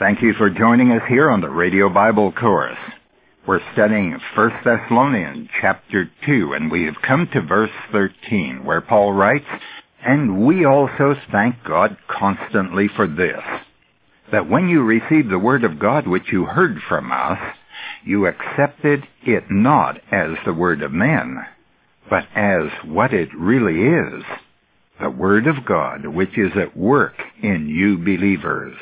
Thank you for joining us here on the Radio Bible Course. We're studying 1 Thessalonians chapter 2, and we have come to verse 13, where Paul writes, And we also thank God constantly for this, that when you received the word of God which you heard from us, you accepted it not as the word of men, but as what it really is, the word of God which is at work in you believers.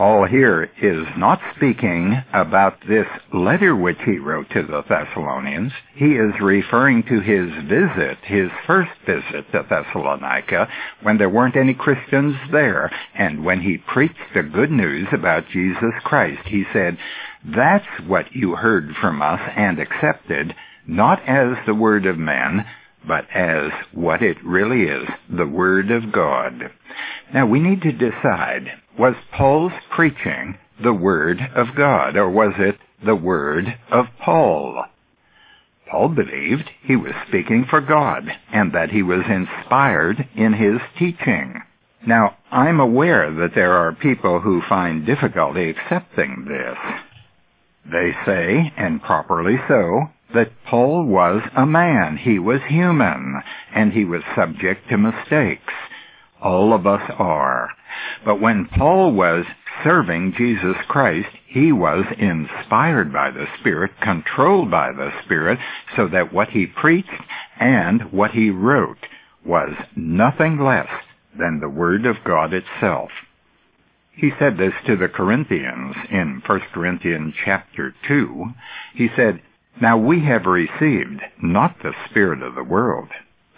Paul here is not speaking about this letter which he wrote to the Thessalonians. He is referring to his visit, his first visit to Thessalonica, when there weren't any Christians there, and when he preached the good news about Jesus Christ. He said, That's what you heard from us and accepted, not as the word of men, but as what it really is, the Word of God. Now we need to decide, was Paul's preaching the Word of God, or was it the Word of Paul? Paul believed he was speaking for God, and that he was inspired in his teaching. Now, I'm aware that there are people who find difficulty accepting this. They say, and properly so, that Paul was a man. He was human, and he was subject to mistakes. All of us are. But when Paul was serving Jesus Christ, he was inspired by the Spirit, controlled by the Spirit, so that what he preached and what he wrote was nothing less than the Word of God itself. He said this to the Corinthians in 1 Corinthians chapter 2. He said, Now we have received not the Spirit of the world,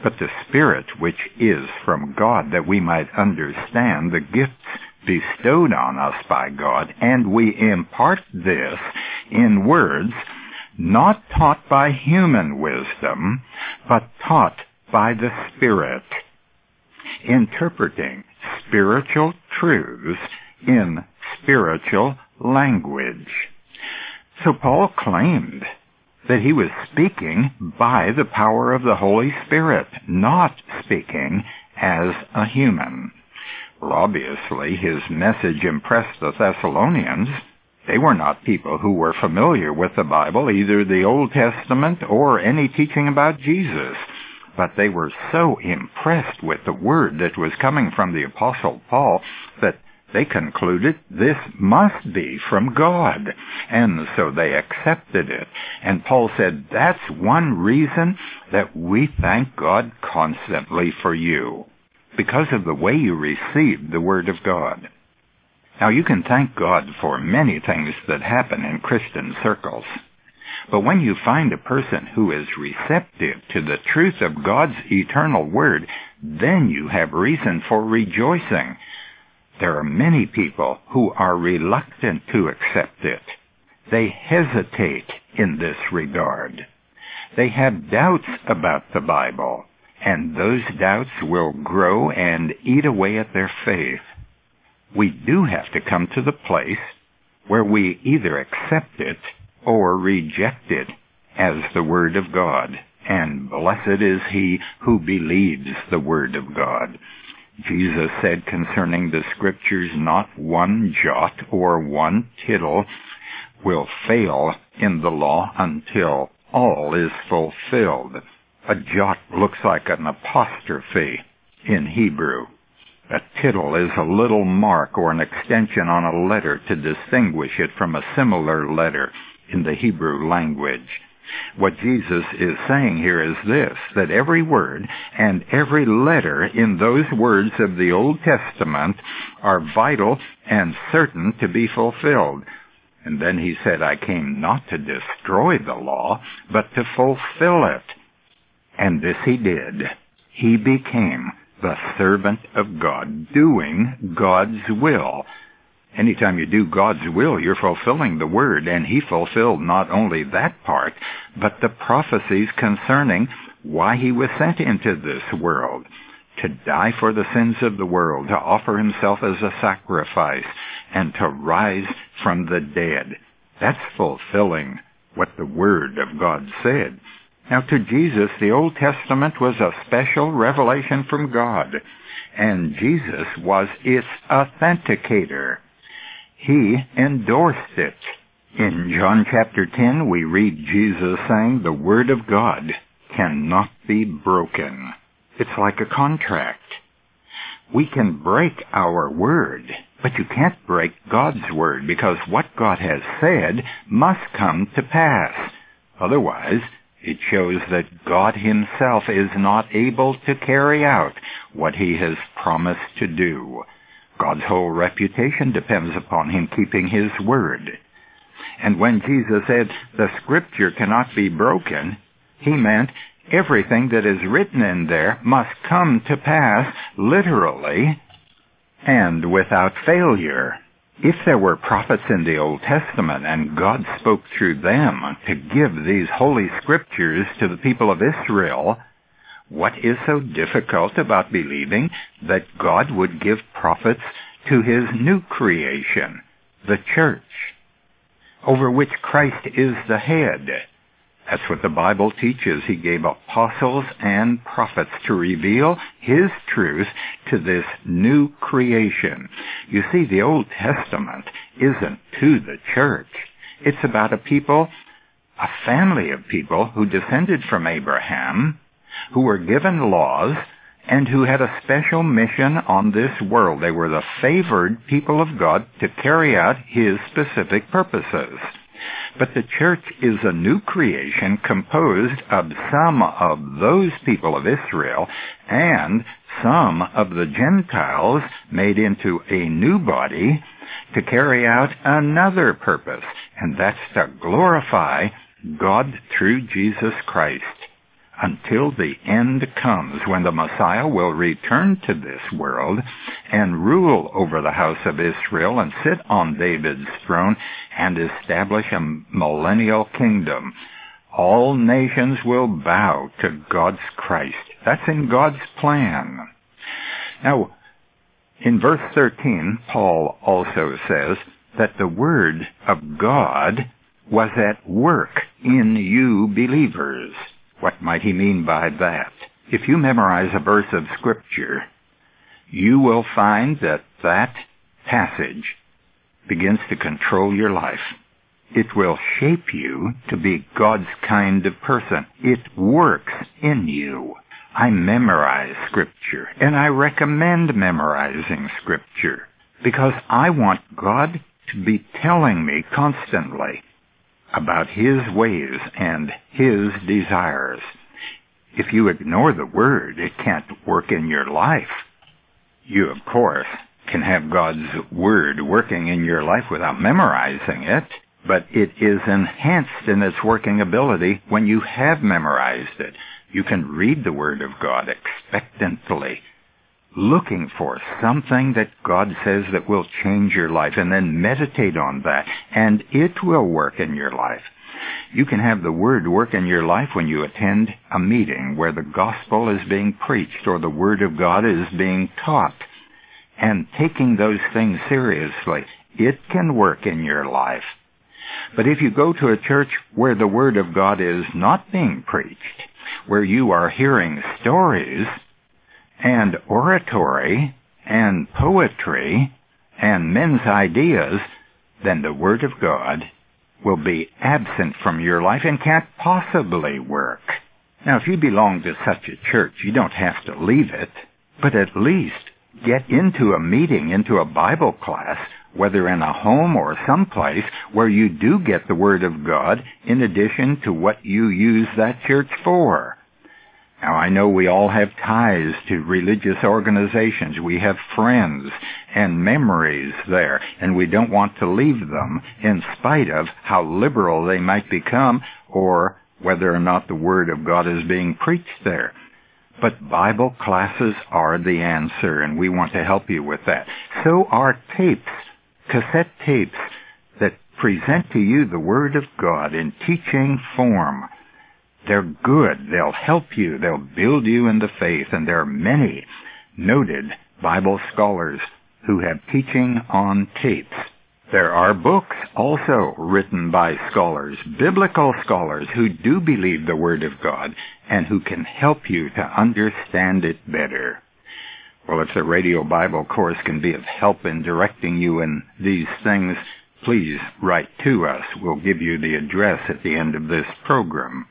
but the Spirit which is from God, that we might understand the gifts bestowed on us by God, and we impart this in words not taught by human wisdom, but taught by the Spirit, interpreting spiritual truths in spiritual language. So Paul claimed that he was speaking by the power of the Holy Spirit, not speaking as a human. Well, obviously, his message impressed the Thessalonians. They were not people who were familiar with the Bible, either the Old Testament or any teaching about Jesus. But they were so impressed with the word that was coming from the Apostle Paul that they concluded this must be from God. And so they accepted it. And Paul said, that's one reason that we thank God constantly for you. Because of the way you received the Word of God. Now you can thank God for many things that happen in Christian circles. But when you find a person who is receptive to the truth of God's eternal Word, then you have reason for rejoicing there are many people who are reluctant to accept it. They hesitate in this regard. They have doubts about the Bible, and those doubts will grow and eat away at their faith. We do have to come to the place where we either accept it or reject it as the Word of God. And blessed is he who believes the Word of God. Jesus said concerning the scriptures, not one jot or one tittle will fail in the law until all is fulfilled. A jot looks like an apostrophe in Hebrew. A tittle is a little mark or an extension on a letter to distinguish it from a similar letter in the Hebrew language. What Jesus is saying here is this, that every word and every letter in those words of the Old Testament are vital and certain to be fulfilled. And then he said, I came not to destroy the law, but to fulfill it. And this he did. He became the servant of God, doing God's will. Anytime you do God's will, you're fulfilling the word, and he fulfilled not only that part, but the prophecies concerning why he was sent into this world. To die for the sins of the world, to offer himself as a sacrifice, and to rise from the dead. That's fulfilling what the Word of God said. Now to Jesus, the Old Testament was a special revelation from God, and Jesus was its authenticator. He endorsed it. In John chapter 10, we read Jesus saying, The Word of God cannot be broken. It's like a contract. We can break our word, but you can't break God's word because what God has said must come to pass. Otherwise, it shows that God himself is not able to carry out what he has promised to do. God's whole reputation depends upon him keeping his word. And when Jesus said, the scripture cannot be broken, he meant everything that is written in there must come to pass literally and without failure. If there were prophets in the Old Testament and God spoke through them to give these holy scriptures to the people of Israel, what is so difficult about believing that God would give prophets to his new creation, the church, over which Christ is the head? That's what the Bible teaches. He gave apostles and prophets to reveal His truth to this new creation. You see, the Old Testament isn't to the church. It's about a people, a family of people who descended from Abraham, who were given laws, and who had a special mission on this world. They were the favored people of God to carry out His specific purposes. But the church is a new creation composed of some of those people of Israel and some of the Gentiles made into a new body to carry out another purpose, and that's to glorify God through Jesus Christ until the end comes when the Messiah will return to this world and rule over the house of Israel and sit on David's throne and establish a millennial kingdom. All nations will bow to God's Christ. That's in God's plan. Now, in verse 13, Paul also says that the Word of God was at work in you believers. What might he mean by that? If you memorize a verse of Scripture, you will find that that passage begins to control your life. It will shape you to be God's kind of person. It works in you. I memorize Scripture, and I recommend memorizing Scripture because I want God to be telling me constantly about His ways and His desires. If you ignore the Word, it can't work in your life. You, of course, can have God's Word working in your life without memorizing it, but it is enhanced in its working ability when you have memorized it. You can read the Word of God expectantly looking for something that God says that will change your life and then meditate on that and it will work in your life. You can have the Word work in your life when you attend a meeting where the gospel is being preached or the Word of God is being taught. And taking those things seriously, it can work in your life. But if you go to a church where the Word of God is not being preached, where you are hearing stories, and oratory and poetry and men's ideas, then the Word of God will be absent from your life and can't possibly work. Now, if you belong to such a church, you don't have to leave it, but at least get into a meeting, into a Bible class, whether in a home or someplace where you do get the Word of God in addition to what you use that church for. Now, I know we all have ties to religious organizations. We have friends and memories there, and we don't want to leave them in spite of how liberal they might become or whether or not the Word of God is being preached there. But Bible classes are the answer, and we want to help you with that. So are tapes, cassette tapes that present to you the Word of God in teaching form. They're good. They'll help you. They'll build you in the faith. And there are many noted Bible scholars who have teaching on tapes. There are books also written by scholars, biblical scholars who do believe the Word of God and who can help you to understand it better. Well, if the radio Bible course can be of help in directing you in these things, please write to us. We'll give you the address at the end of this program.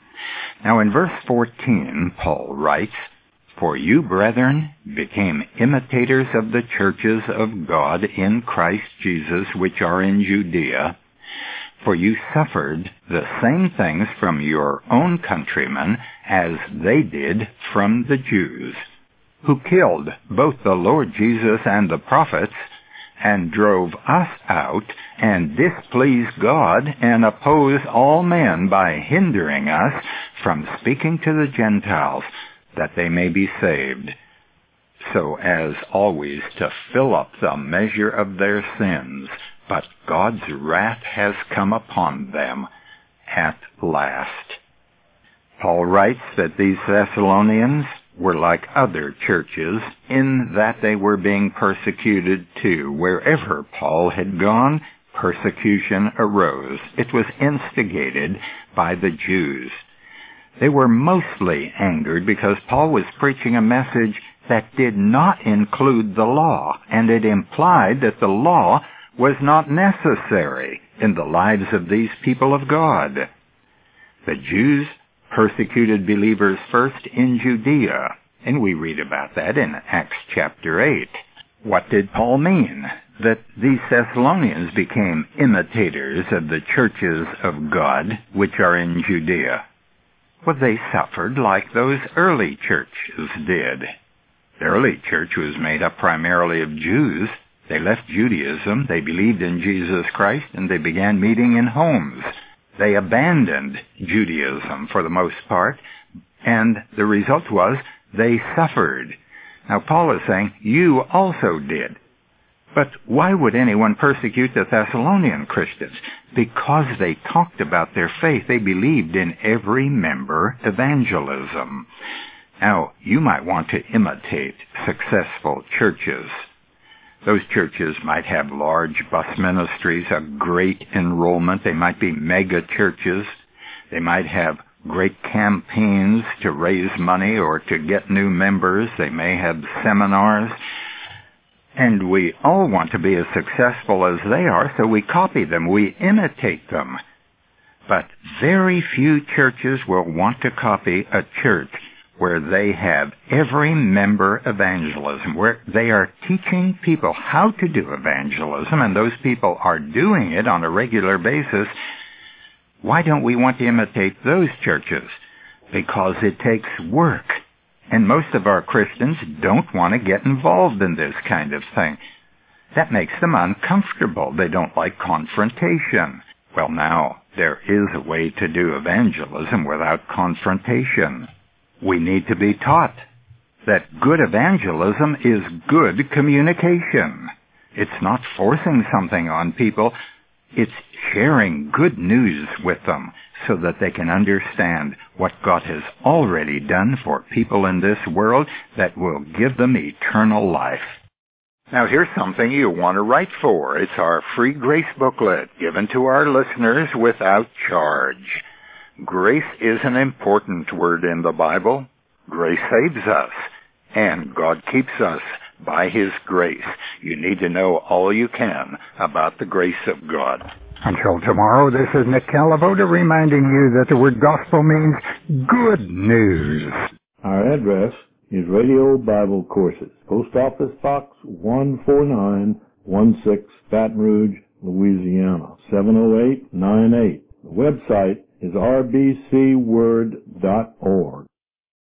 Now in verse 14, Paul writes, For you, brethren, became imitators of the churches of God in Christ Jesus which are in Judea, for you suffered the same things from your own countrymen as they did from the Jews, who killed both the Lord Jesus and the prophets, and drove us out, and displease God, and oppose all men by hindering us from speaking to the Gentiles, that they may be saved, so as always to fill up the measure of their sins but God's wrath has come upon them at last. Paul writes that these Thessalonians were like other churches in that they were being persecuted too. Wherever Paul had gone, persecution arose. It was instigated by the Jews. They were mostly angered because Paul was preaching a message that did not include the law, and it implied that the law was not necessary in the lives of these people of God. The Jews persecuted believers first in Judea, and we read about that in Acts chapter 8. What did Paul mean? That these Thessalonians became imitators of the churches of God which are in Judea. Well, they suffered like those early churches did. The early church was made up primarily of Jews they left Judaism, they believed in Jesus Christ, and they began meeting in homes. They abandoned Judaism for the most part, and the result was they suffered. Now Paul is saying, you also did. But why would anyone persecute the Thessalonian Christians? Because they talked about their faith. They believed in every member evangelism. Now, you might want to imitate successful churches. Those churches might have large bus ministries, a great enrollment. They might be mega churches. They might have great campaigns to raise money or to get new members. They may have seminars. And we all want to be as successful as they are, so we copy them. We imitate them. But very few churches will want to copy a church where they have every member evangelism, where they are teaching people how to do evangelism, and those people are doing it on a regular basis, why don't we want to imitate those churches? Because it takes work. And most of our Christians don't want to get involved in this kind of thing. That makes them uncomfortable. They don't like confrontation. Well, now, there is a way to do evangelism without confrontation we need to be taught that good evangelism is good communication. It's not forcing something on people. It's sharing good news with them so that they can understand what God has already done for people in this world that will give them eternal life. Now here's something you want to write for. It's our free grace booklet given to our listeners without charge. Grace is an important word in the Bible. Grace saves us, and God keeps us by His grace. You need to know all you can about the grace of God. Until tomorrow, this is Nick Calavoda reminding you that the word gospel means good news. Our address is Radio Bible Courses, Post Office Box 14916, Baton Rouge, Louisiana, 70898. The website is rbcword.org.